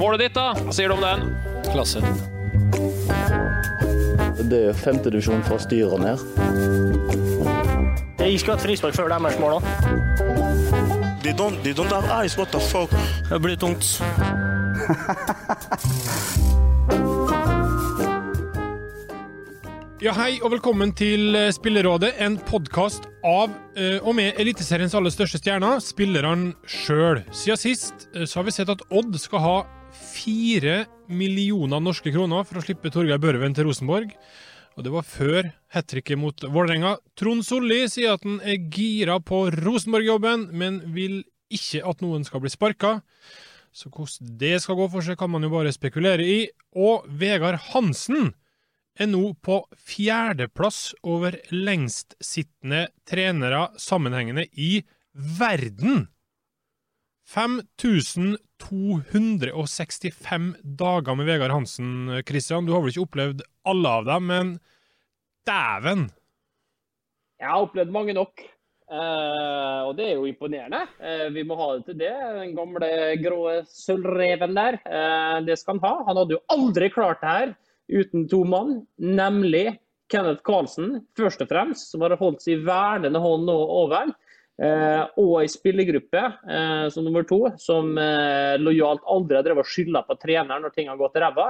Målet ditt, da? Hva sier du om den? Klasse. Det er femtedivisjon fra styret og ned. Jeg skulle hatt frispark før deres mål òg. They don't they don't have eyes. What the fuck? Det blir tungt. Ja, Hei og velkommen til eh, Spillerådet, en podkast av eh, og med Eliteseriens aller største stjerner, spillerne sjøl. Siden sist eh, så har vi sett at Odd skal ha fire millioner norske kroner for å slippe Torgeir Børven til Rosenborg. Og det var før hat tricket mot Vålerenga. Trond Solli sier at han er gira på Rosenborg-jobben, men vil ikke at noen skal bli sparka. Så hvordan det skal gå for seg, kan man jo bare spekulere i. Og Vegard Hansen er nå på fjerdeplass over lengstsittende trenere sammenhengende i verden. 5265 dager med Vegard Hansen, Christian. Du har vel ikke opplevd alle av dem, men dæven! Jeg har opplevd mange nok. Eh, og det er jo imponerende. Eh, vi må ha det til det. Den gamle grå sølvreven der. Eh, det skal han ha. Han hadde jo aldri klart det her uten to mann, nemlig Kenneth Karlsen, først og fremst, som har holdt sin vernende hånd nå over. Eh, og ei spillergruppe eh, som nummer to, som eh, lojalt aldri har drevet skylda på treneren når ting har gått ræva.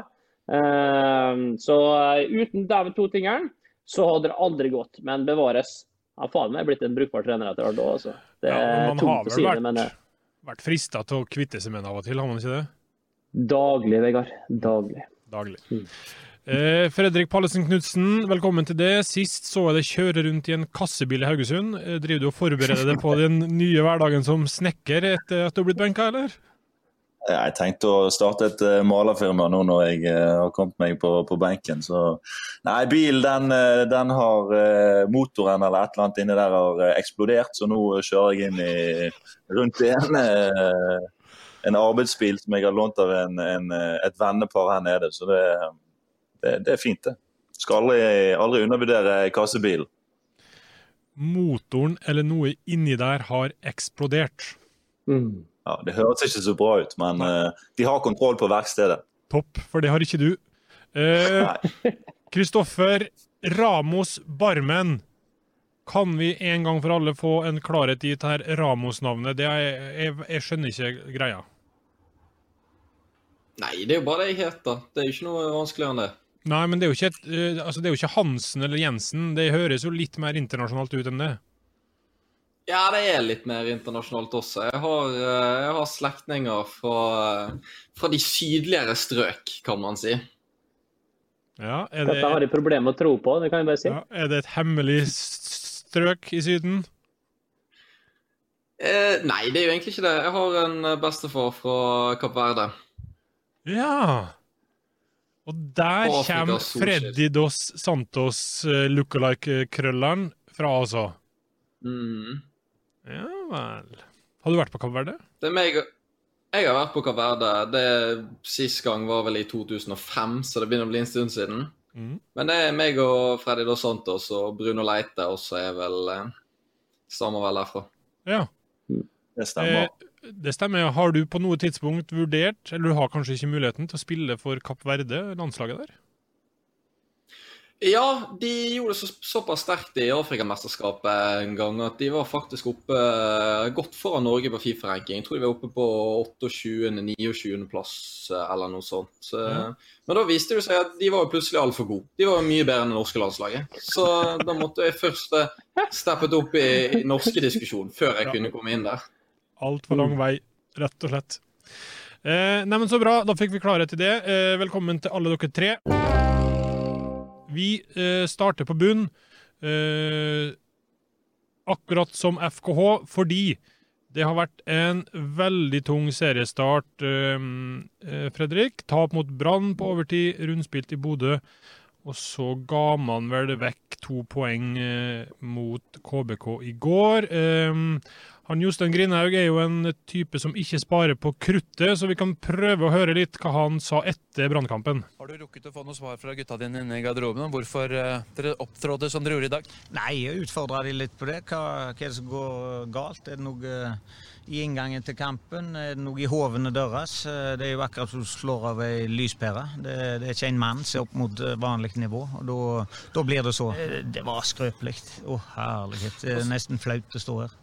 Eh, så eh, uten de to tingene, så hadde det aldri gått. Men bevares. Ja, faen meg blitt en brukbar trener etter hvert òg, altså. Det Ja, er man har vel si det, vært, men eh, vært frista til å kvitte seg med den av og til, har man ikke det? daglig, Vegard. Daglig. Daglig. Mm. Eh, Fredrik Pallesen Knutsen, velkommen til det. Sist så jeg deg kjøre rundt i en kassebil i Haugesund. Eh, Driver du og forbereder deg på den nye hverdagen som snekker etter at du har blitt benka, eller? Jeg tenkte å starte et eh, malerfirma nå når jeg eh, har kommet meg på, på benken. Så nei, bilen den, eh, den har motoren eller et eller annet inni der har eksplodert, så nå kjører jeg inn i rundt i en, arbeidsbil som jeg har lånt av en, en, et vennepar her nede. Så det, det, det er fint, det. Skal aldri, aldri undervurdere kassebilen. Motoren eller noe inni der har eksplodert. Mm. Ja, det høres ikke så bra ut, men uh, de har kontroll på verkstedet. Topp, for det har ikke du. Kristoffer uh, Kristoffer Ramos Barmen. Kan vi en gang for alle få en klarhet i dette Ramos-navnet? Det er, jeg, jeg skjønner ikke greia. Nei, det er jo bare det jeg heter. Det er jo ikke noe vanskeligere enn det. Nei, men det er jo ikke, et, eh, altså det er jo ikke Hansen eller Jensen. Det høres jo litt mer internasjonalt ut enn det. Ja, det er litt mer internasjonalt også. Jeg har, eh, jeg har slektninger fra, fra de sydligere strøk, kan man si. Ja, er det, Dette har de problemer med å tro på, det kan jeg bare si. ja, er det et hemmelig strøk i Syden? Eh, nei, det er jo egentlig ikke det. Jeg har en bestefar fra Kapp Verde. Ja. Og der På kommer. Freddy Dos Santos uh, lookalike-krølleren fra, altså. Mm. Ja vel. Har du vært på Kapp Verde? Det er meg Jeg har vært på Kapp Verde. Det Sist gang var vel i 2005, så det begynner å bli en stund siden. Mm. Men det er meg og Freddy Dos Santos og Bruno Leite, og så er vel eh, Stammer vel derfra. Ja. Det stemmer. Eh, det stemmer. Har du på noe tidspunkt vurdert, eller du har kanskje ikke muligheten til å spille for Kapp Verde, landslaget der? Ja, de gjorde det så, såpass sterkt i Afrikamesterskapet en gang at de var faktisk oppe godt foran Norge på Fifa-ranking. Jeg tror de var oppe på 28.-29. plass eller noe sånt. Ja. Men da viste det seg at de var plutselig altfor gode. De var mye bedre enn det norske landslaget. Så da måtte jeg først steppet opp i, i norske diskusjon før jeg kunne komme inn der. Altfor lang vei, rett og slett. Eh, nei, men Så bra, da fikk vi klarhet i det. Eh, velkommen til alle dere tre. Vi eh, starter på bunn, eh, akkurat som FKH, fordi det har vært en veldig tung seriestart, eh, eh, Fredrik. Tap mot Brann på overtid, rundspilt i Bodø. Og så ga man vel vekk to poeng eh, mot KBK i går. Eh, han Jostein Grindhaug er jo en type som ikke sparer på kruttet, så vi kan prøve å høre litt hva han sa etter brannkampen. Har du rukket å få noe svar fra gutta dine inne i garderoben om hvorfor uh, dere opptrådte som dere gjorde i dag? Nei, jeg utfordra de litt på det. Hva, hva, er det som går galt? Er det noe uh, i inngangen til kampen? Er det noe i hovene deres? Uh, det er jo akkurat som du slår av ei lyspære. Det, det, er ikke en mann som er opp mot vanlig nivå, og da blir det så. Det var skrøpelig. Å, herlighet. Det er nesten flaut å stå her.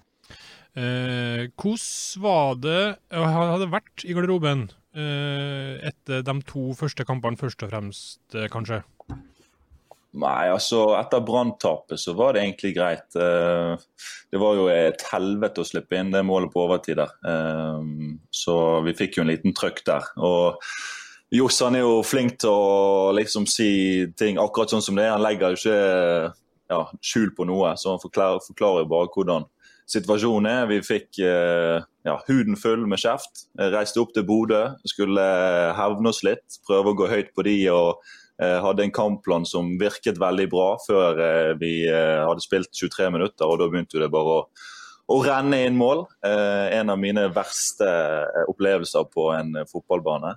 Eh, hvordan var det Jeg hadde vært i garderoben eh, etter de to første kampene, først og fremst, eh, kanskje? Nei, altså etter branntapet så var det egentlig greit. Eh, det var jo et helvete å slippe inn det målet på overtid der. Eh, så vi fikk jo en liten trøkk der. Og Johs er jo flink til å liksom si ting akkurat sånn som det er. Han legger jo ikke ja, skjul på noe, så han forklarer jo bare hvordan situasjonen er. Vi fikk eh, ja, huden full med kjeft. Reiste opp til Bodø, skulle eh, hevne oss litt. Prøve å gå høyt på de og eh, hadde en kampplan som virket veldig bra før vi hadde spilt 23 minutter. og Da begynte det bare å, å renne inn mål. En av mine verste opplevelser på en fotballbane.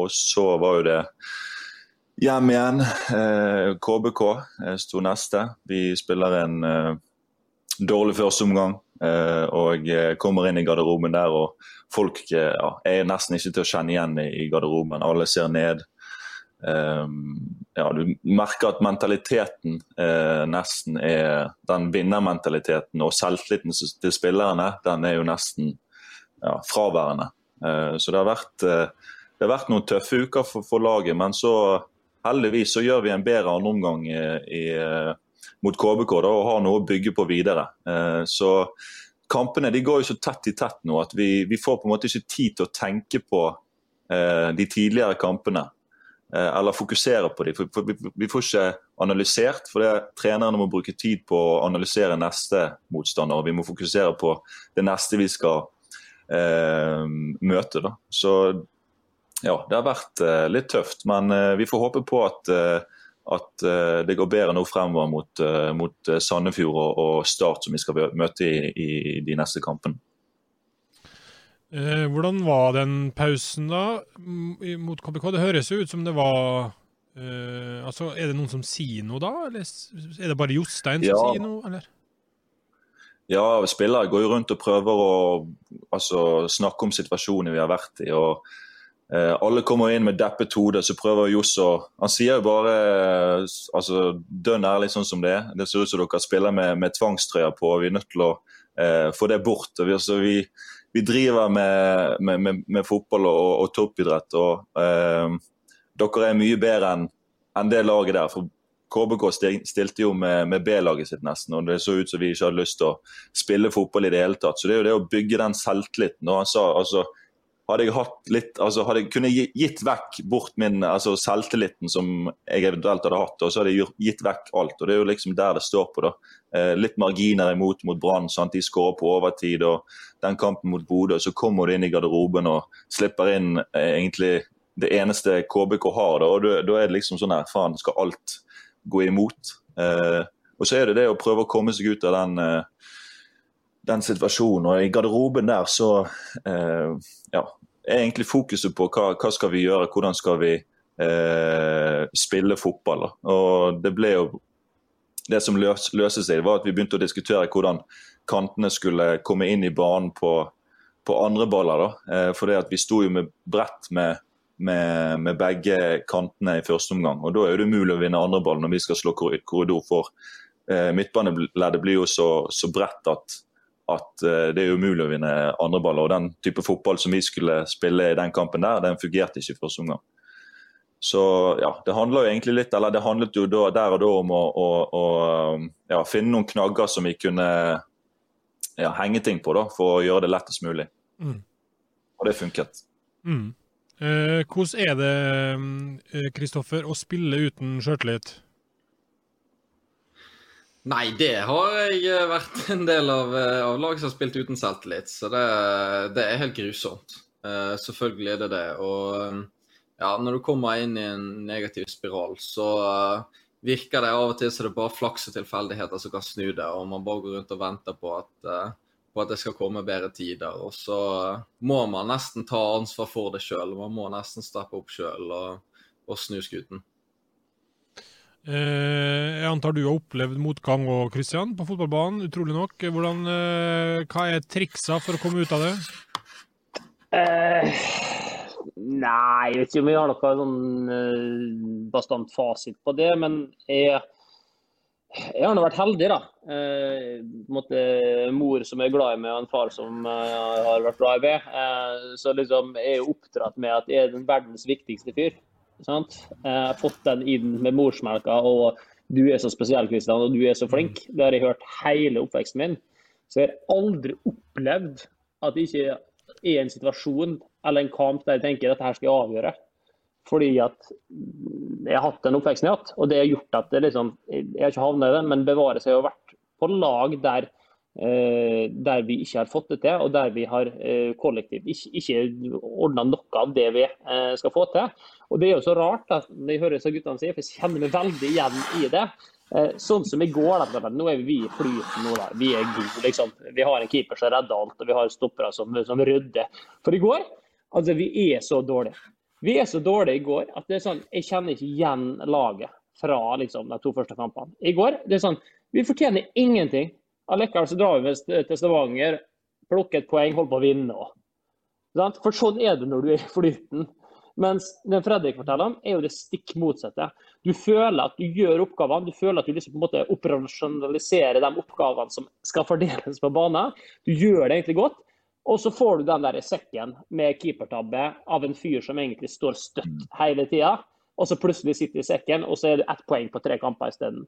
Og så var jo det hjem igjen. KBK sto neste. Vi spiller en dårlig førsteomgang. Uh, og kommer inn i garderoben der, og folk uh, ja, er nesten ikke til å kjenne igjen i, garderoben. Alle ser ned. Um, ja, du merker at mentaliteten nesten er den vinnermentaliteten og selvtilliten til spillerne, den er jo nesten ja, fraværende. så det har, vært, det har vært noen tøffe uker for, for, laget, men så heldigvis så gjør vi en bedre andreomgang i, i mot KBK da, og har noe å bygge på videre. Eh, så Kampene de går jo så tett i tett nå at vi, vi får på en måte ikke tid til å tenke på eh, de tidligere kampene. Eh, eller fokusere på dem. Vi, får ikke analysert, for det, trenerne må bruke tid på å analysere neste motstander. og Vi må fokusere på det neste vi skal eh, møte. Da. Så ja, det har vært eh, litt tøft. Men eh, vi får håpe på at at uh, det går bedre nå fremover mot, uh, mot uh, Sandefjord og, og, Start, som vi skal møte i, i de neste kampene. hvordan var den pausen da mot KBK? Det høres jo ut som det var altså, Er det noen som sier noe da, eller er det bare Jostein som ja. sier noe? eller? Ja, spillere går jo rundt og prøver å altså, snakke om situasjonen vi har vært i. og Eh, alle kommer inn med deppet hode, så prøver Johs å Han sier jo bare eh, altså, dønn ærlig sånn som det er. Det ser ut som dere spiller med, med tvangstrøyer på. Vi er nødt til å eh, få det bort. Vi, altså, vi, vi, driver med, med, med fotball og, og toppidrett. og eh, Dere er mye bedre enn en det laget der. for KBK stilte jo med, med B-laget sitt nesten, og det så ut som vi ikke hadde lyst til å spille fotball i det hele tatt. Så det er jo det å bygge den selvtilliten. Og han sa altså hadde jeg hatt litt, altså hadde jeg gitt vekk bort min altså selvtilliten som jeg eventuelt hadde hatt, og så hadde jeg gitt vekk alt. og Det er jo liksom der det står på. da. Eh, litt marginer imot mot Brann. De skårer på overtid. og Den kampen mot Bodø, så kommer du inn i garderoben og slipper inn eh, egentlig det eneste KBK har. Da, og da er det liksom sånn her, faen, skal alt gå imot? Eh, og så er det det å prøve å komme seg ut av den den situasjonen. Og I garderoben der så eh, ja, er egentlig fokuset på hva, hva skal vi gjøre, hvordan skal vi eh, spille fotball. Og Det ble jo det som løs, løste seg, var at vi begynte å diskutere hvordan kantene skulle komme inn i banen på, på andre baller. da. Eh, for det at vi sto jo med brett med, med, med, begge kantene i første omgang. og Da er det umulig å vinne andre ball når vi skal slå korridor. for eh, Midtbaneleddet blir jo så, så bredt at, at eh, det er umulig å vinne andre baller. og Den type fotball som vi skulle spille i den kampen der, den fungerte ikke i første omgang. Så ja, det handler jo egentlig litt, eller det handlet jo da, der og da om å, å, å ja, finne noen knagger som vi kunne ja, henge ting på da, for å gjøre det lettest mulig. Mm. Og det funket. Mm. Eh, hvordan er det Kristoffer, å spille uten sjøltillit? Nei, det har jeg eh, vært en del av, eh, av lag som har spilt uten selvtillit. Så det, det er helt grusomt. Uh, selvfølgelig er det det. Og ja, når du kommer inn i en negativ spiral, så uh, virker det av og til som det bare flaks og tilfeldigheter som kan snu det, og man bare går rundt og venter på at, uh, på at det skal komme bedre tider. Og så må man nesten ta ansvar for det sjøl. Man må nesten steppe opp sjøl og, og snu skuten. Eh, jeg antar du har opplevd motgang òg, Christian, på fotballbanen. Utrolig nok. Hvordan, eh, hva er triksa for å komme ut av det? Eh, nei, jeg vet ikke om jeg har noen sånn eh, bastant fasit på det. Men jeg, jeg har nå vært heldig, da. Eh, mor som er glad i meg, og en far som har vært glad i meg. så liksom, jeg er oppdratt med at jeg er den verdens viktigste fyr. Sant? Jeg har fått den inn med morsmelka, og du er så spesiell, Kristian, og du er så flink. Det har jeg hørt hele oppveksten min. Så jeg har aldri opplevd at det ikke er en situasjon eller en kamp der jeg tenker at dette her skal jeg avgjøre. Fordi at jeg har hatt den oppveksten jeg har hatt, og det har gjort at det liksom, jeg har ikke havna i den, men bevares jeg har vært på lag der der vi ikke har fått det til, og der vi har eh, kollektivt ikke, ikke ordna noe av det vi eh, skal få til. Og Det er jo så rart at når jeg hører disse guttene si, for jeg kjenner meg veldig igjen i det. Sånn som i går, da, nå er vi i flyten nå. da, Vi er gode, liksom. Vi har en keeper som redder alt, og vi har stoppere som, som rydder. For i går, altså vi er så dårlige. Vi er så dårlige i går at det er sånn, jeg kjenner ikke igjen laget fra liksom, de to første kampene. I går, det er sånn, vi fortjener ingenting. Allikevel så drar vi til Stavanger, plukker et poeng, holder på å vinne òg. For sånn er det når du er i flyten. Mens den Fredrik forteller om, er jo det stikk motsatte. Du føler at du gjør oppgavene, du føler at du liksom på en måte operasjonaliserer de oppgavene som skal fordeles på banen. Du gjør det egentlig godt. Og så får du den der sekken med keepertabbe av en fyr som egentlig står støtt hele tida. Og så plutselig sitter i sekken, og så er det ett poeng på tre kamper isteden.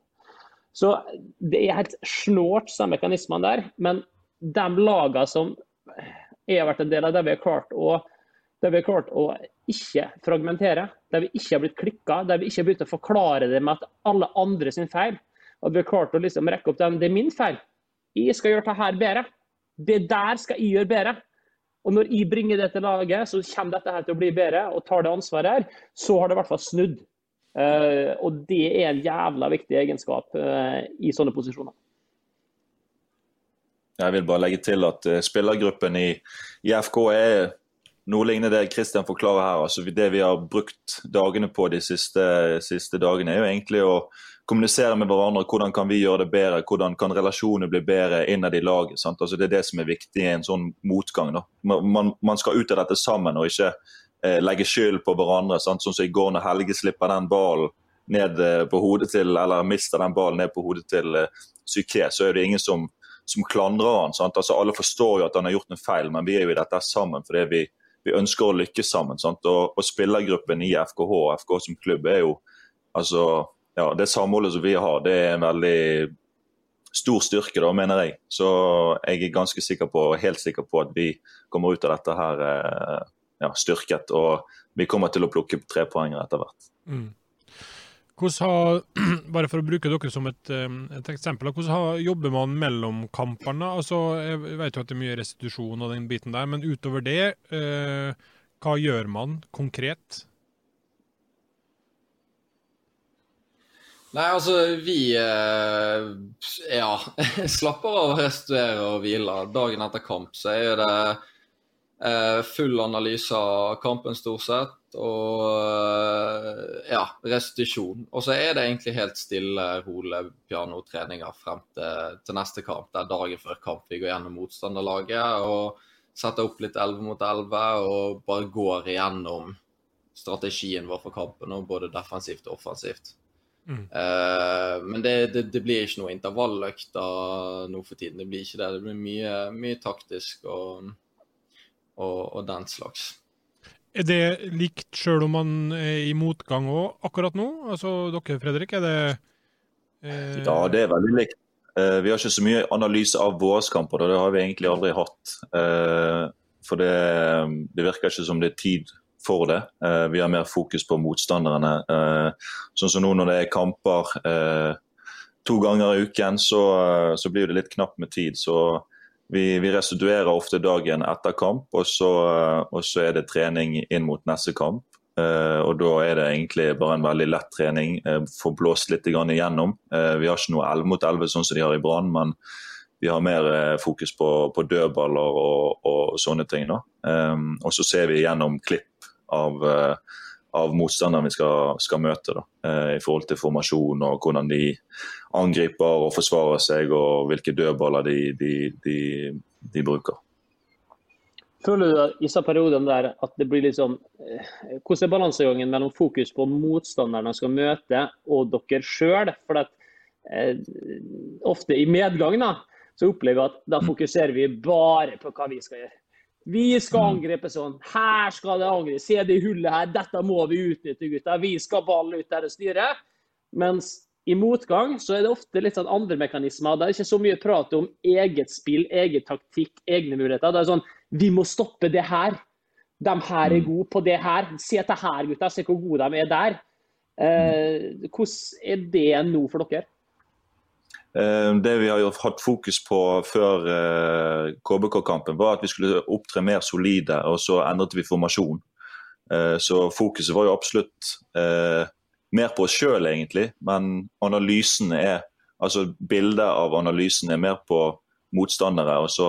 Så det er helt snålt, de mekanismene der. Men de lagene som jeg har vært en del av, der vi har klart å, vi har klart å ikke fragmentere, der vi ikke har blitt klikka, der vi ikke har begynt å forklare det med at alle andre sin feil, at vi har klart å liksom rekke opp dem, Det er min feil. Jeg skal gjøre dette bedre. Det der skal jeg gjøre bedre. Og når jeg bringer det til laget, så kommer dette her til å bli bedre, og tar det ansvaret her, så har det i hvert fall snudd. Uh, og det er en jævla viktig egenskap uh, i sånne posisjoner. Jeg vil bare legge til at uh, spillergruppen i, i, FK er noe lignende det Kristian forklarer her. Altså, det vi har brukt dagene på de siste, siste, dagene, er jo egentlig å kommunisere med hverandre. Hvordan kan vi gjøre det bedre? Hvordan kan relasjonene bli bedre innad i laget? Altså, det er det som er viktig i en sånn motgang. Man, man, skal ut av dette sammen og ikke eh, legge skyld på hverandre. Sant? Sånn som i går når Helge slipper den ballen ned eh, på hodet til, eller mister den ballen ned på hodet til eh, Psyké, så er det ingen som, som klandrer han. Altså, alle forstår jo at han har gjort en feil, men vi er jo i dette sammen fordi vi, vi ønsker å lykkes sammen. Og, og spillergruppen i FKH og FK som klubb er jo altså, ja, Det samholdet som vi har, det er en veldig stor styrke, da, mener jeg. Så jeg er ganske sikker på, helt sikker på at vi kommer ut av dette her eh, ja, styrket. Og vi kommer til å plukke tre poeng etter hvert. Mm. Har, bare for å bruke dere som et, et eksempel, hvordan har, jobber man mellom kampene? Altså, jeg vet jo at det er mye restitusjon og den biten der, men utover det, eh, hva gjør man konkret? Nei, altså vi eh, ja, slapper av, restituerer og hviler. Dagen etter kamp så er det full analyse av kampen, stort sett. Og eh, ja, restitusjon. Og så er det egentlig helt stille, rolig pianotreninger frem til, til, neste kamp. Det er dagen før kamp vi går gjennom motstanderlaget og setter opp litt 11 mot 11 og bare går igjennom strategien vår for kampen, både defensivt og offensivt. Mm. Uh, men det, det, det, blir ikke noe intervalløkter nå for tiden. Det blir ikke det. Det blir mye, mye taktisk og, og, og, den slags. Er det likt sjøl om man er i motgang òg akkurat nå? Altså dere, Fredrik, er det eh... Ja, det er veldig likt. Eh, vi har ikke så mye analyse av våreskamper, og det har vi egentlig aldri hatt. Eh, for det, det virker ikke som det er tid for det. Eh, vi har mer fokus på motstanderne. Eh, sånn som nå når det er kamper eh, to ganger i uken, så, så blir det litt knapt med tid. Så vi, vi restituerer ofte dagen etter kamp, og så, og så, er det trening inn mot neste kamp. og Da er det egentlig bare en veldig lett trening. Få blåst litt igjennom. vi har ikke noe 11 mot 11 sånn som de har i Brann, men vi har mer fokus på, på dødballer og, og, sånne ting. Um, og så ser vi gjennom klipp av, eh, av motstanderen vi skal, skal møte. Da, eh, I forhold til formasjon og hvordan de angriper og forsvarer seg, og hvilke dødballer de, de, de, de bruker. Føler du i disse periodene der at det blir eh, Hvordan er balansegangen mellom fokus på motstanderne skal møte og dere sjøl? For at, eh, ofte i medgang da, så opplever vi at da fokuserer vi bare på hva vi skal gjøre. Vi skal mm. angripe sånn. Her skal det angripes. Se det hullet her. Dette må vi utnytte, gutta. Vi skal balle ut der og styre. Mens i motgang så er det ofte litt sånn andre mekanismer. Det er ikke så mye prat om eget spill, eget taktikk, egne muligheter. Det er sånn Vi må stoppe det her. De her er mm. gode på det her. Se til her, gutta. Se hvor gode de er der. Eh, hvordan er det nå for dere? Eh, det vi har hatt fokus på før eh, KBK-kampen, var at vi skulle opptre mer solide, og så endret vi formasjon. Eh, så fokuset var jo absolutt mer på oss sjøl, egentlig. Men analysen er, altså bildet av analysen er mer på motstandere. og så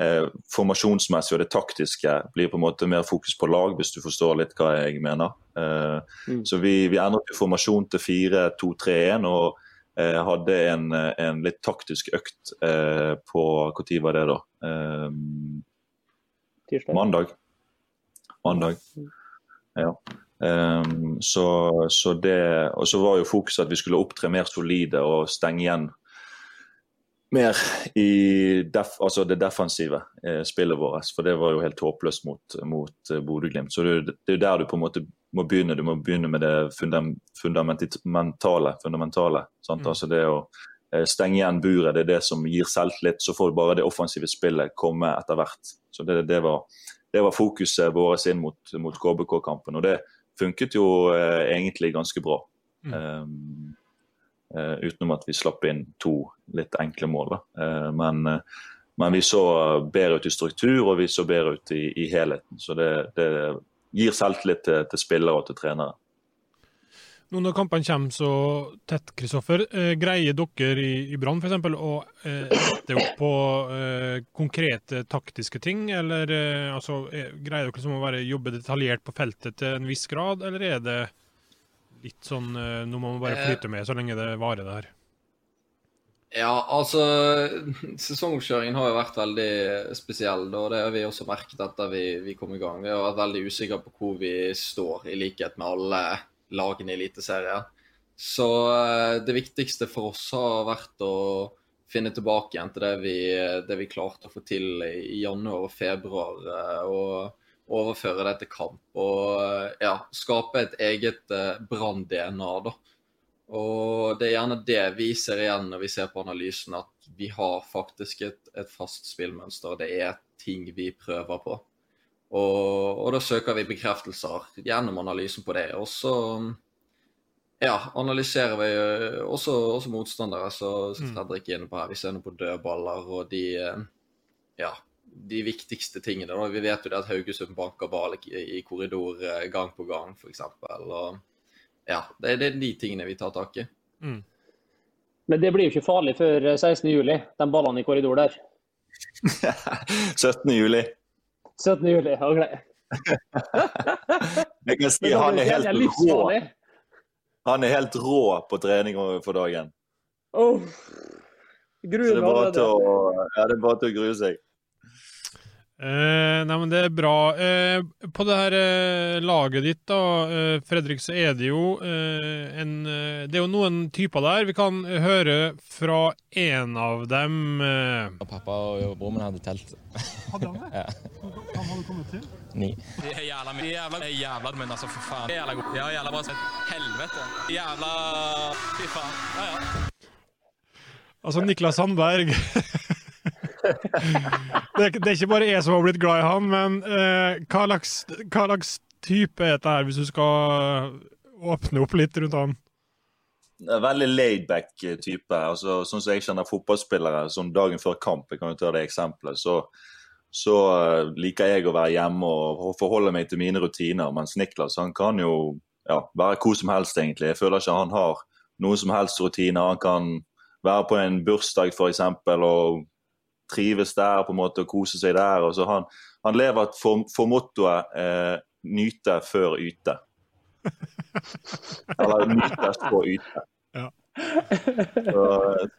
eh, Formasjonsmessig og det taktiske blir på en måte mer fokus på lag, hvis du forstår litt hva jeg mener. Eh, mm. Så vi, vi endret formasjon til 4-2-3-1. og jeg hadde en, en, litt taktisk økt eh, på Når var det, da? Eh, mandag. Mandag. Ja. Um, så, så, det, og så var jo fokuset at vi skulle opptre mer solide og stenge igjen mer i def, altså det defensive eh, spillet vårt. For det var jo helt håpløst mot, mot eh, Bodø-Glimt. Så det, det, er der du på en måte må begynne. Du må begynne med det fundamentale. fundamentale mm. Altså det å eh, stenge igjen buret, det er det som gir selvtillit. Så får du bare det offensive spillet komme etter hvert. Så det, det, var, det var, fokuset vårt inn mot, mot KBK-kampen. Og det funket jo eh, egentlig ganske bra. Mm. Um, Uh, utenom at vi slapp inn to litt enkle mål. Uh, men, uh, men, vi så bedre ut i struktur og vi så bedre ut i, i helheten. Så det, det gir selvtillit til, til, spillere og til trenere. Nå når kampene kommer så tett, Kristoffer, greier dere i, i Brann f.eks. å rette opp på konkrete taktiske ting? Eller altså, greier dere liksom å være, jobbe detaljert på feltet til en viss grad, eller er det litt sånn eh, Nå må man bare flyte med så lenge det varer, det her. Ja, altså Sesongoppkjøringen har jo vært veldig spesiell. og Det har vi også merket etter vi, vi kom i gang. Vi har vært veldig usikre på hvor vi står, i likhet med alle lagene i Eliteserien. Så eh, det viktigste for oss har vært å finne tilbake igjen til det vi, det vi klarte å få til i januar og februar. Eh, og overføre det til kamp og ja, skape et eget eh, Brann-DNA. da. Og Det er gjerne det vi ser igjen når vi ser på analysen, at vi har faktisk et, et fast spillmønster. Det er ting vi prøver på. Og, og, da søker vi bekreftelser gjennom analysen på det. Og så ja, analyserer vi også, også motstandere, så mm. Fredrik er inne på her. Vi ser nå på dødballer og de eh, ja, de viktigste tingene. Da. Vi vet jo det at Haugesund banker ball i korridor eh, gang på gang, f.eks. Ja, det, det, er de tingene vi tar tak i. Mm. Men det blir jo ikke farlig før 16.07, eh, de ballene i korridor der. 17.07. 17.07, ok. Jeg kan si han er helt rå. Han er helt rå på trening for dagen. Oh, gruer meg allerede. Ja, det er bare til å grue seg. Eh, nei, men det er bra. Eh, på det her eh, laget ditt, da, eh, Fredrik, så er det jo eh, en eh, Det er jo noen typer der. Vi kan høre fra en av dem. eh. Pappa og broren min hadde telt. Hadde han det? Ja. Hva hadde du kommet til? Ni. Det er jævla mye. Jævla, jævla men altså, for faen. De er jævla god. Ja, jævla bra sett. Helvete. Jævla Fy faen. Ja, ja. Altså, Niklas Sandberg det, er, det er ikke bare jeg som har blitt glad i han, men eh, hva, slags, hva slags type er dette her, hvis du skal åpne opp litt rundt han? Veldig laidback type. altså Sånn som jeg kjenner fotballspillere, sånn dagen før kamp, jeg kan jo ta det eksempelet, så, så eh, liker jeg å være hjemme og og forholde meg til mine rutiner. Mens Niklas han kan jo ja, være hvor som helst, egentlig. Jeg føler ikke han har noen som helst rutiner. Han kan være på en bursdag f.eks. og trives der på en måte og kose seg der. og så Han, han lever for, for mottoet eh, 'nyte før yte'. Eller 'nyte på yte'. Ja. Så,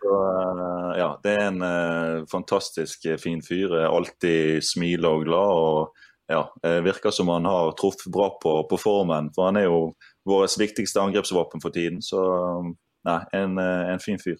så eh, ja, det er en eh, fantastisk eh, fin fyr. Alltid smiler og glad. og ja, eh, Virker som han har truffet bra på, på formen. For han er jo vårt viktigste angrepsvåpen for tiden. Så nei, en, en fin fyr.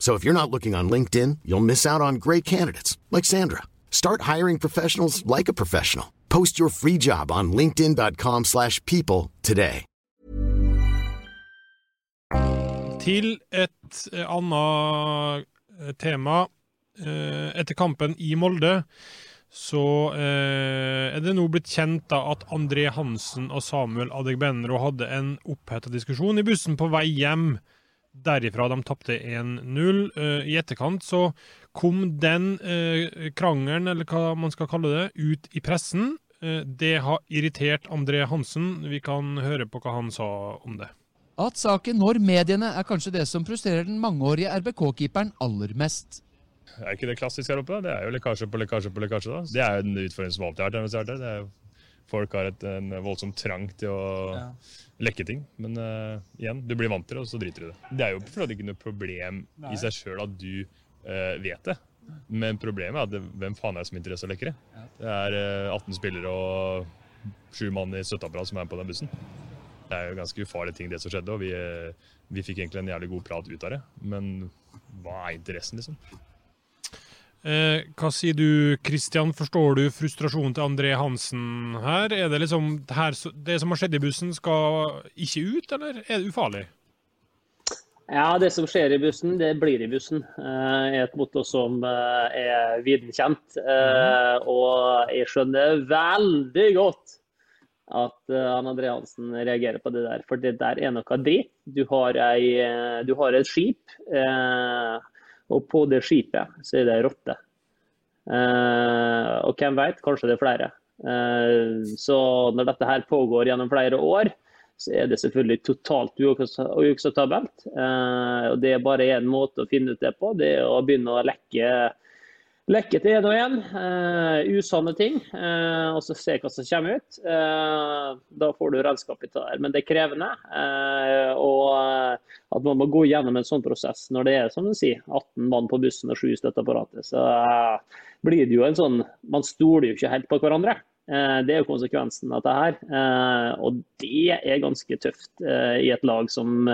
So if you're not looking on LinkedIn, you'll miss out on great candidates like Sandra. Start hiring professionals like a professional. Post your free job on linkedin.com/people today. Til et eh, annet eh, tema. Eh, Etter kampen i Molde så eh, er det nå blitt kjent da at André Hansen og Samuel Adegbenro hadde en oppheta diskusjon i bussen på vei hjem derifra. De tapte 1-0. Eh, I etterkant så kom den eh, krangelen, eller hva man skal kalle det, ut i pressen. Eh, det har irritert André Hansen. Vi kan høre på hva han sa om det. At saken når mediene er kanskje det som frustrerer den mangeårige RBK-keeperen aller mest. Det er ikke det klassisk her oppe. da? Det er jo lekkasje på lekkasje på lekkasje. da. Det er jo den utfordringen som alltid har vært. Det er jo, folk har et, en voldsom trang til å Ja. lekke ting. Men uh, igjen, du blir vant til det, og så driter du i det. Det er jo for så vidt ikke noe problem Nei. i seg sjøl at du uh, vet det. Men problemet er at det, hvem faen er det som er interesse av å lekke det? Er uh, 18 spillere og sju mann i støtteapparat som er med på den bussen. Det er jo ganske ufarlige ting, det som skjedde. Og vi, eh, vi fikk egentlig en jævlig god prat ut av det. Men hva er interessen, liksom? Eh, hva sier du, Christian? Forstår du frustrasjonen til André Hansen her? Er det liksom det, her, det som har skjedd i bussen, skal ikke ut, eller er det ufarlig? Ja, det som skjer i bussen, det blir i bussen. Det er et motto som eh, er viden kjent. Eh, og jeg skjønner veldig godt at uh, André Hansen reagerer på det der. For det der er noe dritt. Du har, ei, du har et skip, uh, og på det skipet så er det ei rotte. og hvem vet, kanskje det er flere. så når dette her pågår gjennom flere år, så er det selvfølgelig totalt uakseptabelt. og det er bare én måte å finne ut det på, det er å begynne å lekke lekke til en og en. Uh, usanne ting. Uh, og så se hva som kommer ut. Uh, da får du redskap i det der. Men det er krevende. og at man må gå gjennom en sånn prosess når det er som du sier, 18 mann på bussen og 7 i støtteapparatet, så blir det jo en sånn Man stoler jo ikke helt på hverandre. Eh, det er jo konsekvensen av dette her. Eh, og det er ganske tøft eh, i et lag som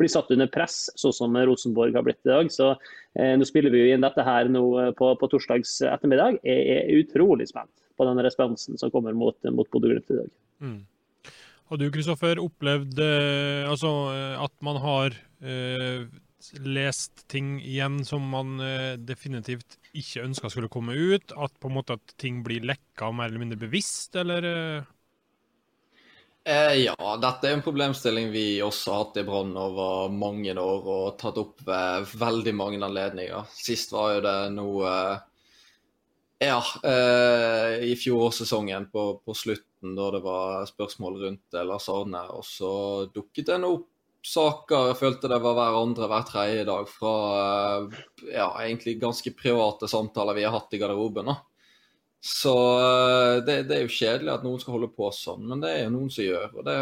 blir satt under press, sånn som Rosenborg har blitt i dag. Så nå spiller vi jo inn dette her på, på torsdags ettermiddag. Jeg er utrolig spent på den responsen som kommer mot, mot Bodø-Glimt i dag. Mm. Har du Kristoffer, opplevd altså, at man har lest ting igjen som man eh, definitivt ikke ønska skulle komme ut? At på en måte at ting blir lekka mer eller mindre bevisst, eller? Eh? eh, ja, dette er en problemstilling vi også har hatt i Brann over mange år og tatt opp ved veldig mange anledninger. Sist var jo det noe ja, eh, i fjorårssesongen på, på slutten, da det var spørsmål rundt Lars Arne. Og så dukket det opp saker jeg følte det var hver andre, hver tredje dag fra eh, ja, egentlig ganske private samtaler vi har hatt i garderoben. da. Så eh, det, det, er jo kjedelig at noen skal holde på sånn, men det er jo noen som gjør. og det,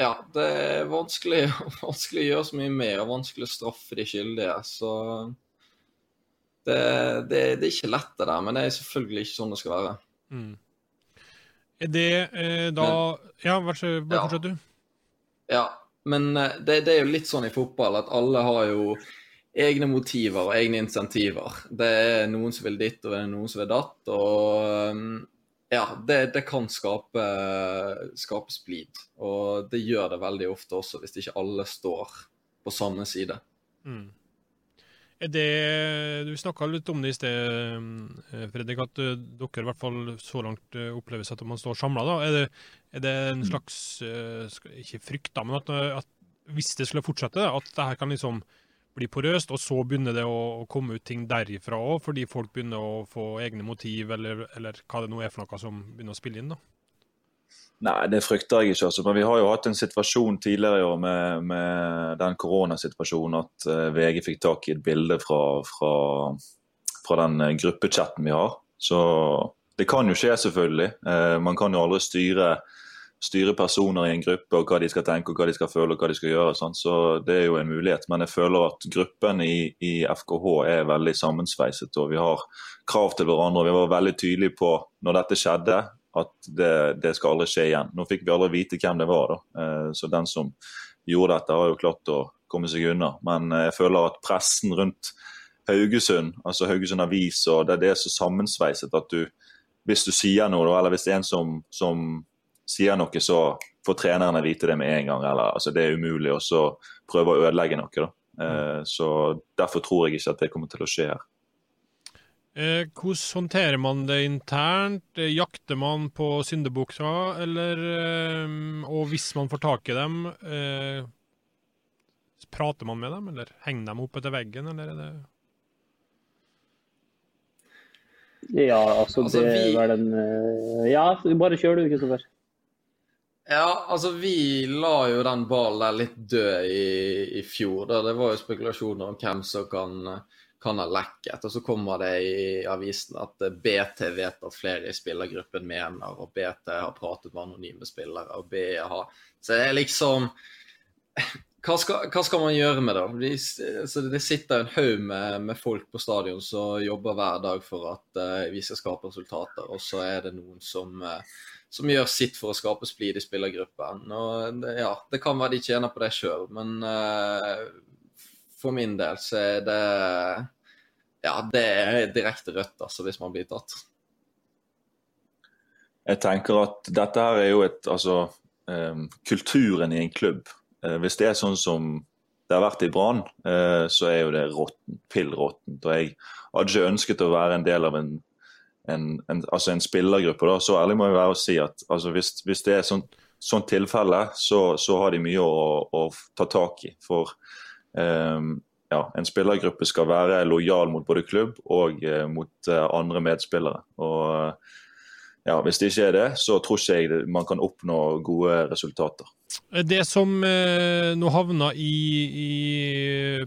ja, det er vanskelig, vanskelig å gjøre så mye mer og vanskelig å straffe de skyldige. Så det, det, det, er ikke lett det der, men det er selvfølgelig ikke sånn det skal være. Mm. Er det eh, da men, Ja, vær så god, fortsett du. Ja, men eh, det, det, er jo litt sånn i fotball at alle har jo egne motiver og egne insentiver. Det er noen som vil ditt, og det er noen som vil datt. Og eh, ja, det, det kan skape, skape splid. Og det gjør det veldig ofte også, hvis ikke alle står på samme side. Mm. Er det, Du snakka litt om det i sted, eh, Fredrik, at eh, dere i hvert fall så langt eh, oppleves at man står samla. Er, det, er det en mm. slags Ikke frykt, da, men at, at, hvis det skulle fortsette, at det her kan liksom bli porøst, og så begynner det å, komme ut ting derifra òg, fordi folk begynner å få egne motiv, eller, eller hva det nå er for noe som begynner å spille inn? da? Nei, det frykter jeg ikke. Altså. Men vi har jo hatt en situasjon tidligere i år med, med den koronasituasjonen at eh, VG fikk tak i et bilde fra, fra, fra den uh, gruppechatten vi har. Så det kan jo skje, selvfølgelig. Uh, man kan jo aldri styre, styre, personer i en gruppe og hva de skal tenke og hva de skal føle og hva de skal gjøre. Sånn. Så det er jo en mulighet. Men jeg føler at gruppen i, i FKH er veldig sammensveiset og vi har krav til hverandre. Vi var veldig tydelige på når dette skjedde at det, det, skal aldri skje igjen. Nå fikk vi aldri vite hvem det var, da. Eh, så den som gjorde dette, har jo klart å komme seg unna. Men eh, jeg føler at pressen rundt Haugesund, altså Haugesund Avis, og det, det er så sammensveiset at du, hvis du sier noe, eller hvis det er en som, som sier noe, så får trenerne vite det med en gang. Eller, altså, det er umulig å prøve å ødelegge noe. Da. Eh, så Derfor tror jeg ikke at det kommer til å skje her. Eh, hvordan håndterer man det internt? Eh, jakter man på syndebukser, eller eh, Og hvis man får tak i dem, eh, prater man med dem, eller henger dem opp etter veggen, eller er det Ja, altså, altså det vi... var den eh, Ja, bare kjør du, Kristoffer. Ja, altså vi la jo den ballen der litt død i, i fjor. Da. Det var jo spekulasjoner om hvem som kan kan ha lekket. Og så kommer det i avisen at BT vet at flere i spillergruppen mener, og BT har pratet med anonyme spillere. og BE har... Så det er liksom hva skal, hva skal, man gjøre med det? De, det sitter en haug med, med, folk på stadion som jobber hver dag for at uh, vi skal skape resultater, og så er det noen som, uh, som gjør sitt for å skape splid i spillergruppen. Og ja, det kan være de tjener på det sjøl, men uh, for min del så er det Ja, det er direkte rødt, altså, hvis man blir tatt. Jeg tenker at dette her er jo et Altså, um, kulturen i en klubb. Uh, hvis det er sånn som det har vært i Brann, uh, så er jo det råttent. Pill råttent. Og jeg hadde ikke ønsket å være en del av en en, en, altså en spillergruppe. Da. Så ærlig må jeg være å si at altså hvis, hvis, det er sånn, sånt tilfelle, så, så, har de mye å, å ta tak i. For ja, en spillergruppe skal være lojal mot både klubb og uh, mot uh, andre medspillere. Og uh, ja, Hvis det ikke er det, så tror ikke jeg man kan oppnå gode resultater. Det som eh, nå havna i, i,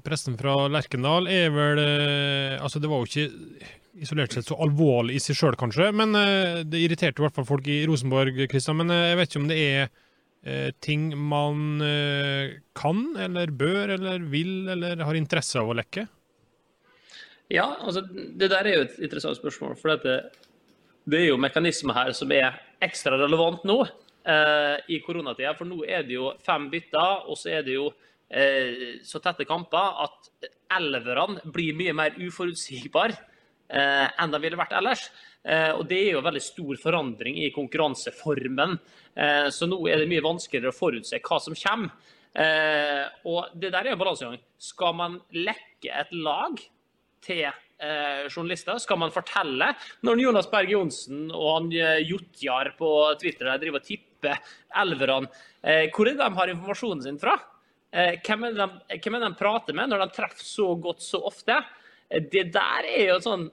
pressen fra Lerkendal, er vel eh, Altså, det var jo ikke isolert sett så alvorlig i seg sjøl, kanskje, men eh, det irriterte i hvert fall folk i Rosenborg. Christian, Men jeg vet ikke om det er ting man kan, eller bør, eller vil, eller har interesse av å lekke? Ja, altså, det der er jo et interessant spørsmål. for det, det er jo mekanismer her som er ekstra relevant nå eh, i koronatida. For nå er det jo fem bytter, og så er det jo eh, så tette kamper at elverne blir mye mer uforutsigbare eh, enn de ville vært ellers. Eh, og Det er jo veldig stor forandring i konkurranseformen. Eh, så nå er det mye vanskeligere å forutse hva som kommer. Eh, og Det der er en balansegang. Skal man lekke et lag til journalister skal man fortelle når Jonas Berg Johnsen og han Jotjar på Twitter der driver og tipper elverne, hvor er det de har informasjonen sin fra? Hvem, er de, de prater med når de treffer så godt så ofte? Det der er jo sånn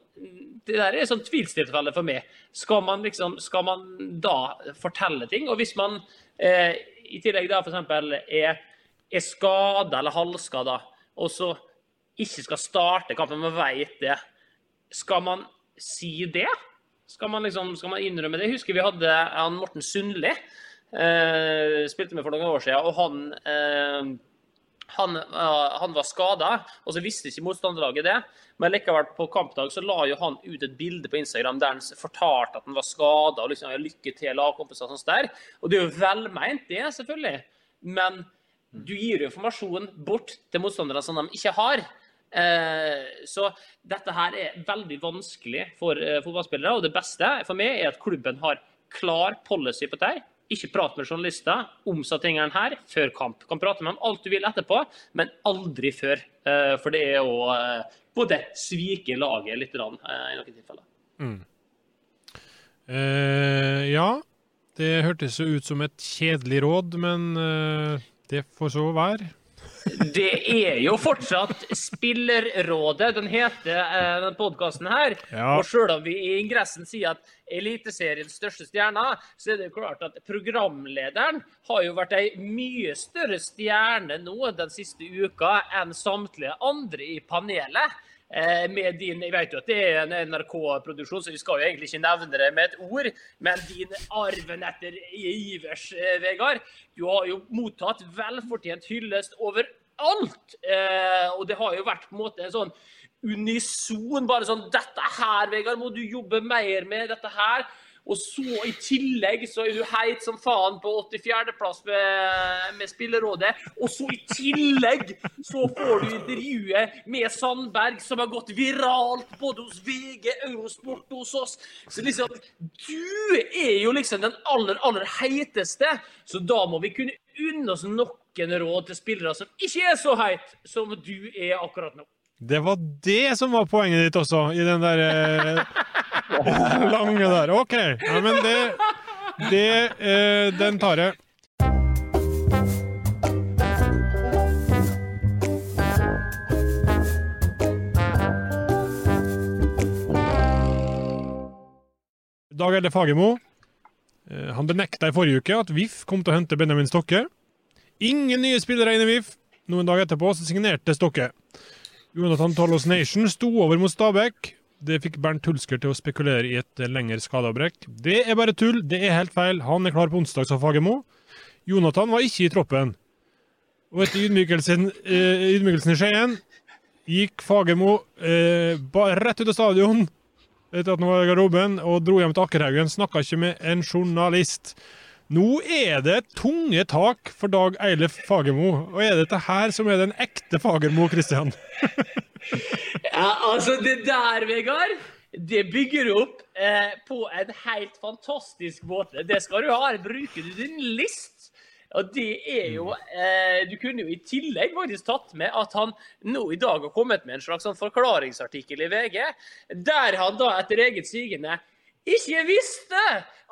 det der er sånn tvilstilfelle for meg. Skal man, liksom, skal man da fortelle ting? Og hvis man eh, i tillegg da f.eks. er, er skada eller halvskada, og så ikke skal starte kampen, men veit det. Skal man si det? Skal man, liksom, skal man innrømme det? Jeg husker vi hadde han Morten Sundli. Eh, spilte med for noen år siden, og han, eh, han, eh, han var skada. Og så visste ikke motstanderlaget det. Men likevel på kampdag så la jo han ut et bilde på Instagram der han fortalte at han var skada. Og liksom, lykke til, lagkompiser og sånt der. Og det er jo velmeint, det, selvfølgelig. Men du gir jo informasjon bort til motstandere som de ikke har. Eh, så dette her er veldig vanskelig for eh, fotballspillere. Og det beste for meg er at klubben har klar policy på det. Ikke prat med journalister om tingene her før kamp. Kan prate med dem alt du vil etterpå, men aldri før. Eh, for det er å både svike laget litt i noen tilfeller. Mm. Eh, ja, det hørtes ut som et kjedelig råd, men det får så være. Det er jo fortsatt Spillerrådet den heter, eh, den podkasten her. Ja. Og sjøl om vi i ingressen sier at Eliteseriens største stjerne, så er det jo klart at programlederen har jo vært ei mye større stjerne nå den siste uka enn samtlige andre i panelet. Eh, med din, Jeg vet jo at det er en NRK-produksjon, så vi skal jo egentlig ikke nevne det med et ord. Men din arven etter Ivers, eh, Vegard, du har jo mottatt velfortjent hyllest overalt. Eh, og det har jo vært på en måte en sånn unison bare sånn Dette her, Vegard, må du jobbe mer med. Dette her. Og så i tillegg så er du heit som faen på 84.-plass med, med Spillerådet. Og så i tillegg så får du intervjuet med Sandberg, som har gått viralt både hos VG, Eurosport og hos oss. Så liksom Du er jo liksom den aller, aller heiteste. Så da må vi kunne unne oss noen råd til spillere som ikke er så heit som du er akkurat nå. Det var det som var poenget ditt også, i den der eh, lange der. OK. Ja, men det, det eh, Den tar jeg. Dag Elde Fagermo. Eh, han benekta i forrige uke at VIF kom til å hente Benjamin Stokke. Ingen nye spillere inn i VIF. Noen dager etterpå så signerte Stokke. Jonathan Tollos Nation sto over mot Stabæk. Det fikk Bernt Hulsker til å spekulere i et lengre skadeavbrekk. Det er bare tull, det er helt feil. Han er klar på onsdag, sa Fagermo. Jonathan var ikke i troppen. Og etter ydmykelsen, eh, ydmykelsen i Skien gikk Fagermo eh, rett ut av stadion etter at han var i garderoben, og dro hjem til Akkerhaugen. Snakka ikke med en journalist. Nå er det tunge tak for Dag Eilef Fagermo. Og er det dette her som er den ekte Fagermo, Kristian? ja, altså, det der, Vegard, det bygger opp eh, på en helt fantastisk måte. Det skal du ha. Bruker du din list og det er jo eh, Du kunne jo i tillegg faktisk tatt med at han nå i dag har kommet med en slags sånn forklaringsartikkel i VG, der han da etter eget sigende ikke visste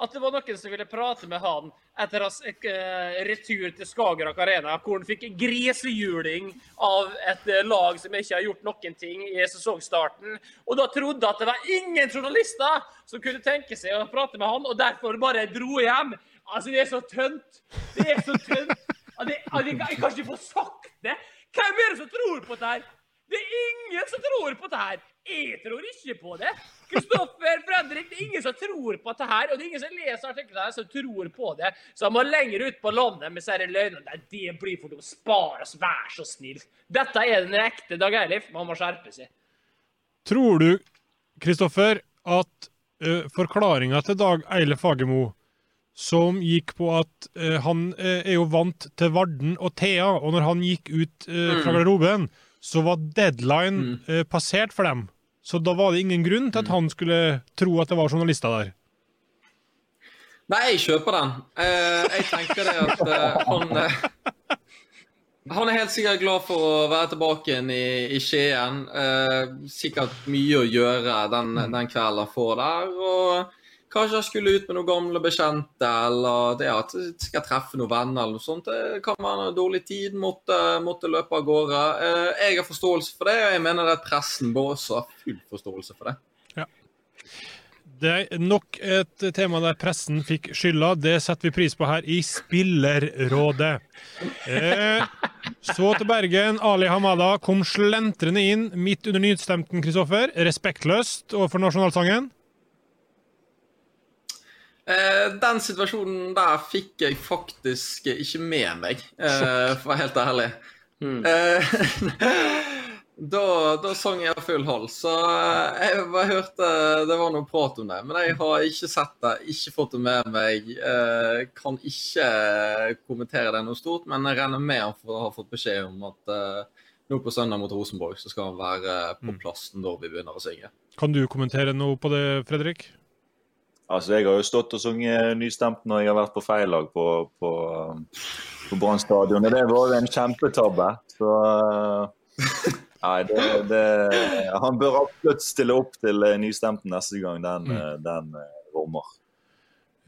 at det var noen som ville prate med han etter hans eh, retur til Skagerrak Arena, hvor han fikk grisehjuling av et eh, lag som ikke har gjort noen ting i sesongstarten. Og da trodde at det var ingen journalister som kunne tenke seg å prate med han, og derfor bare dro hjem. Altså, det er så tønt. Det er så tønt. Jeg kan ikke få sagt det. Hvem er det som tror på dette? Det er ingen som tror på dette her. Jeg tror ikke på det. Kristoffer Fredrik, det er ingen som tror på dette her. Og det er ingen som leser artiklene her som tror på det. Så han må lenger ut på landet med disse løgnene. Nei, Det blir for dumt. Spar oss, vær så snill. Dette er den ekte Dag Eilif. Man må skjerpe seg. Tror du, Kristoffer, at uh, forklaringa til Dag Eilif Fagermo, som gikk på at uh, han uh, er jo vant til Varden og Thea, og når han gikk ut uh, fra Mm. Så var deadline eh, passert for dem. Så da var det ingen grunn til at han skulle tro at det var journalister der. Nei, jeg kjøper den. Eh, jeg tenker det at eh, han eh, Han er helt sikkert glad for å være tilbake igjen i, i Skien. Eh, sikkert mye å gjøre den, den kvelden han får der. Og kanskje han skulle ut med noen gamle bekjente, eller det at han skal treffe noen venner eller noe sånt. Det kan være en dårlig tid, måtte, måtte løpe av gårde. Eh, jeg har forståelse for det, og jeg mener at pressen bør også ha full forståelse for det. Ja. Det er nok et tema der pressen fikk skylda. Det setter vi pris på her i Spillerrådet. Eh, så til Bergen. Ali Hamada kom slentrende inn midt under nyutstemten, Kristoffer. Respektløst overfor nasjonalsangen. Eh, den situasjonen der fikk jeg faktisk ikke med meg, eh, for å være helt ærlig. Mm. da, da sang jeg full hals, så jeg bare hørte det var noe prat om det. Men jeg har ikke sett det, ikke fått det med meg. Kan ikke kommentere det noe stort, men jeg regner med han har fått beskjed om at nå på søndag mot Rosenborg så skal han være på plassen når vi begynner å synge. Kan du kommentere noe på det, Fredrik? Altså, Jeg har jo stått og sunget nystemt når jeg har vært på feil lag på, på, på Brann stadion. Og det var jo en kjempetabbe. Så uh, Nei, det, det, han bør absolutt stille opp til uh, nystemten neste gang den, mm. den uh, rommer.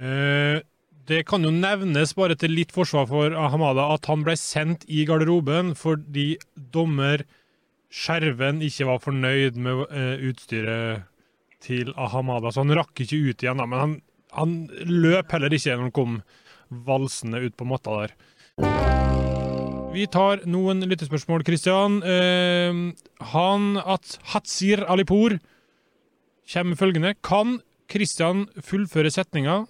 Eh, det kan jo nevnes, bare til litt forsvar for Hamada, at han ble sendt i garderoben fordi dommer Skjerven ikke var fornøyd med eh, utstyret til Ahamada, så han rakk ikke ut igjen. Da, men han, han løp heller ikke når han kom valsende ut på matta der. Vi tar noen lyttespørsmål, Kristian. Eh, han at Hatsir Alipur kommer med følgende. Kan Kristian fullføre setninga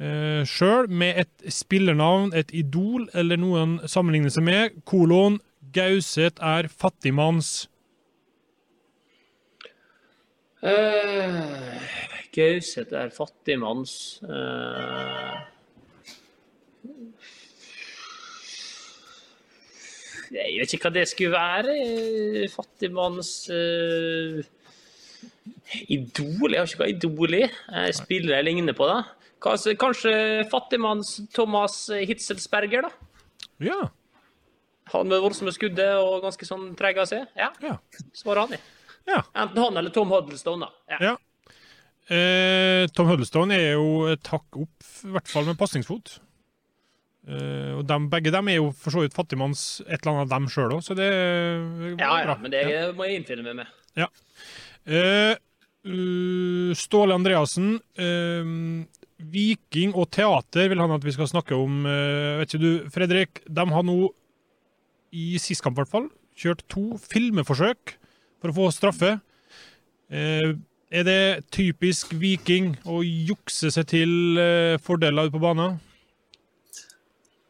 eh, sjøl med et spillernavn, et idol eller noen sammenligne seg med? Kolon Gauseth er fattigmanns Uh, Gauseth er fattigmanns uh, Jeg vet ikke hva det skulle være. eh, Fattigmanns uh, Idol? Jeg har ikke hva idol er. Jeg spiller jeg ligner på, da. Kanskje, kanskje fattigmanns Thomas Hitzelsberger, da? Ja. Han med voldsomme skuddet og ganske sånn treg av seg? Ja. Svarer han, ja. Enten han eller Tom Huddleston, da. Ja. Eh, Tom Huddleston er jo et hakk opp, i hvert fall med pasningsfot. Eh, og dem, begge dem er jo for så vidt fattigmanns et eller annet av dem sjøl òg, så det er Ja, ja, bra. men det må jeg innfinne meg med. Ja. Eh, uh, Ståle Andreassen. eh, Viking og teater vil han at vi skal snakke om. eh, vet ikke du, Fredrik, de har nå, i sist kamp i hvert fall, kjørt to filmeforsøk for å få straffe. Eh, er det typisk Viking å jukse seg til eh, fordeler ute på banen?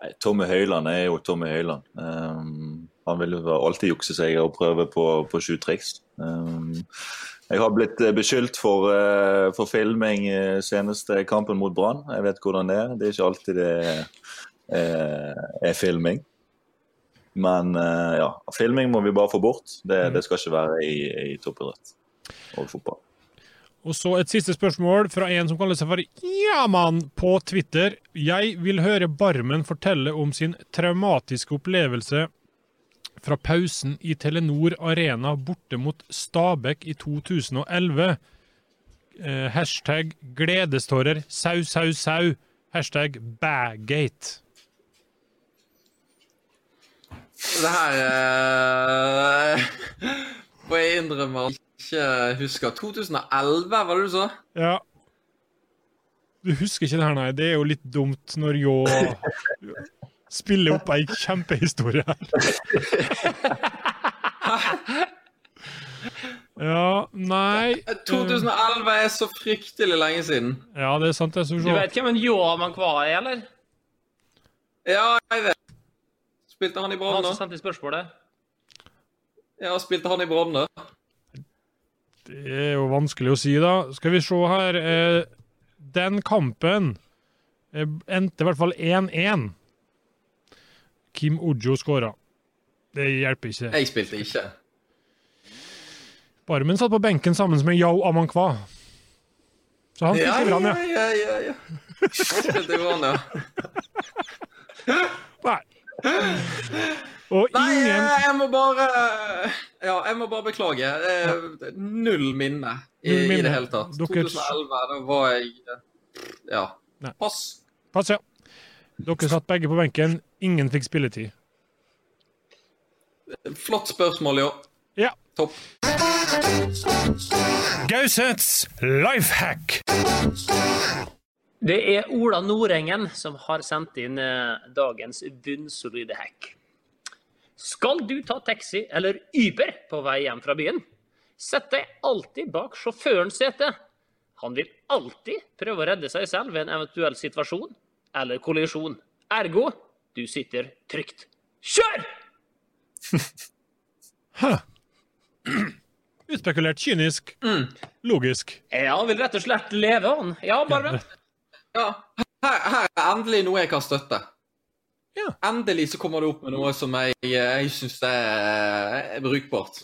Nei, Tommy Høiland er jo Tommy Høiland. Um, han vil jo alltid jukse seg og prøve på, på sju triks. Um, jeg har blitt beskyldt for, uh, for filming uh, seneste kampen mot Brann. Jeg vet hvordan det er. Det er ikke alltid det er, er filming. Men eh, ja, filming må vi bare få bort. Det, det skal ikke være i, i toppidrett og fotball. Og så et siste spørsmål fra en som kaller seg for Jaman på Twitter. Jeg vil høre Barmen fortelle om sin traumatiske opplevelse fra pausen i Telenor Arena borte mot Stabæk i 2011. Eh, hashtag gledestårer. Sau, sau, sau. Hashtag baggate. Det her eh, må jeg innrømme at jeg ikke husker. 2011, var det du sa? Ja. Du husker ikke det her, nei. Det er jo litt dumt når Ljå spiller opp ei kjempehistorie her. Ja, nei 2011 er så fryktelig lenge siden. Ja, det er sant, det. Du vet hvem en Ljåmann var, er, eller? Ja, jeg vet. Spilte han i Brann, Han som sendte spørsmålet. Ja, spilte han i Brann, da? Det er jo vanskelig å si, da. Skal vi se her. Eh, den kampen eh, endte i hvert fall 1-1. Kim Ojo skåra. Det hjelper ikke. Jeg spilte ikke. Barmen satt på benken sammen med Yao Amankwa. Så han spilte ja, ja, ja, ja. ja, ja, ja. Spilte i Brann, ja. Nei. Og Nei, ingen jeg, jeg må bare Ja, jeg må bare beklage. Eh, Null minne i, Null minne. i det hele tatt. Dere- 2011, da var jeg eh, Ja. Nei. Pass. Pass, ja. Dere satt begge på benken. Ingen fikk spilletid. Flott spørsmål, ja. Ja. Topp. Gausets life hack. Det er Ola Nordengen som har sendt inn eh, dagens bunnsolide hack. Skal du ta taxi eller Uber på vei hjem fra byen? Sett deg alltid bak sjåførens sete. Han vil alltid prøve å redde seg selv ved en eventuell situasjon eller kollisjon. Ergo, du sitter trygt. Kjør! Hæ. Utspekulert, kynisk, logisk. Ja, han vil rett og slett leve, han. Ja, bare Ja, her, her er endelig noe jeg kan støtte. Endelig så kommer du opp med noe som jeg, jeg syns er, er brukbart.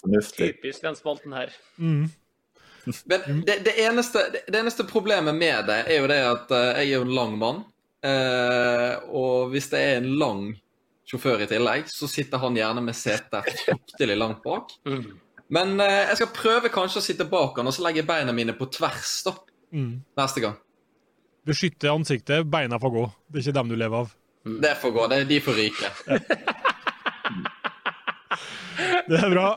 Fornuftig. Typisk den spalten her. Mm. Men det, det, eneste, det, eneste problemet med det er jo det at eh, jeg er jo en lang mann. eh, og hvis det er en lang sjåfør i tillegg, så sitter han gjerne med setet fryktelig langt bak. Men eh, jeg skal prøve kanskje å sitte bak han, og så legger jeg beina mine på tvers da, Mm. neste gang. Beskytte ansiktet, beina får gå. Det er ikke dem du lever av. Det får gå. Det, er de får ryke. Det er bra.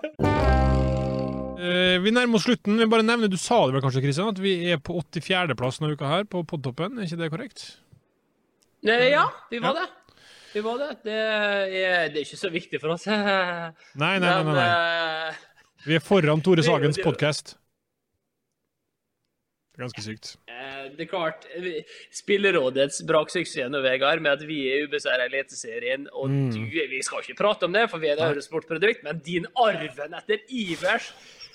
Eh, vi nærmer oss slutten. Vi bare nevner, Du sa det vel kanskje, Kristian, at vi er på 84.-plass denne uka her på podtoppen. Er ikke det korrekt? Eh, Ja, vi var det. Vi var det. Det er, det er ikke så viktig for oss. Nei, nei, nei. nei, nei. Eh, Vi er foran Tore Sagens podkast. Ganske sykt. Eh, Det er klart, Spillerådets braksuksess nå, Vegard, med at vi er ubeseira i Eliteserien, og Mm. du, vi skal ikke prate om det, for vi er et eurosportprodukt, men din arven etter Ivers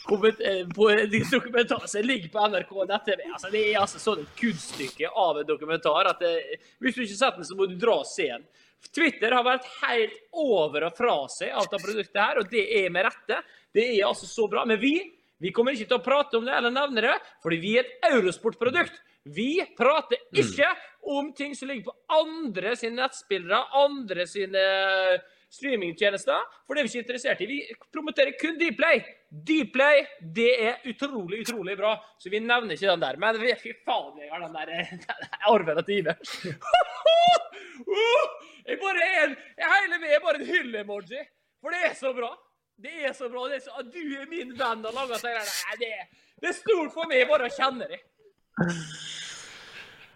eh, på dokumentar som ligger på NRK nett-TV altså, Det er altså sånn et kunststykke av en dokumentar at det, hvis du ikke har sett den, så må du dra og se den. Twitter har vært helt over og fra seg alt av produktet her, og det er med rette. Det er altså så bra. Men vi vi kommer ikke til å prate om det eller nevne det, fordi vi er et eurosportprodukt. Vi prater ikke om ting som ligger på andre sine nettspillere, andre sine streamingtjenester, for det er vi ikke interessert i. Vi promoterer kun Dplay. Dplay, det er utrolig, utrolig bra, så vi nevner ikke den der. Men fy faen, jeg har den der eh, arven etter Iver. Jeg bare er en, jeg hele meg er bare en hylle-emoji, for det er så bra. Det er så bra. Det er så, at du er min venn og lager sånn Nei, det, det er stort for meg bare å kjenne deg.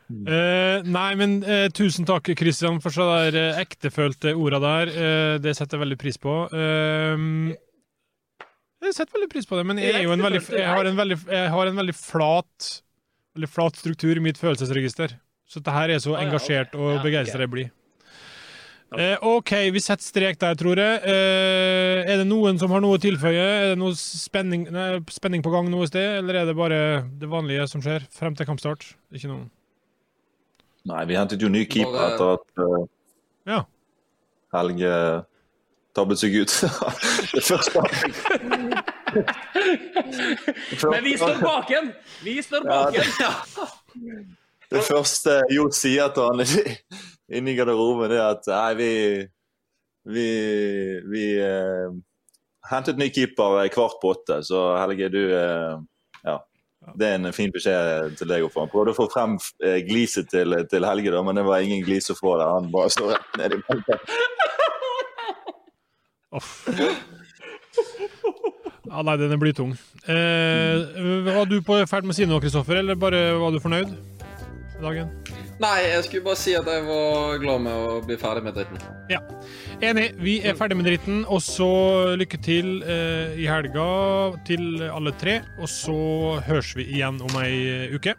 Uh, nei, men uh, tusen takk, Kristian, for så der uh, ektefølte orda der. Eh, det setter jeg veldig pris på. Eh, jeg setter veldig pris på det, men jeg, er jo en veldig, jeg, har, en veldig, jeg har en veldig flat veldig flat struktur i mitt følelsesregister. Så dette her er så engasjert og begeistra jeg blir. Eh, OK, vi setter strek der, tror jeg. Eh, er det noen som har noe å tilføye? Er det noe spenning, nei, spenning på gang noe sted, eller er det bare det vanlige som skjer frem til kampstart? Ikke noen? Nei, vi hentet jo ny keeper Bare- etter at uh, Ja. Helge tabbet seg ut. det første Men vi står bak den! Vi står Ja, det- Det første Jo sier til han inne i garderoben, det at nei, vi Vi, vi eh, hentet ny keeper kvart på åtte, så Helge, du eh, Ja. Det er en fin beskjed til deg å få. Han prøvde å få frem eh, gliset til, til Helge, da, men det var ingen glis å få der. Han bare står rett ned i benken. Ja, nei, den blir tung. Eh, var du på ferd med å si noe, Kristoffer, eller bare var du fornøyd med dagen? Nei, jeg skulle bare si at jeg var glad med å bli ferdig med dritten. Ja. Enig. Vi er ferdig med dritten. Og så lykke til eh, i helga til alle tre. Og så høres vi igjen om ei uke.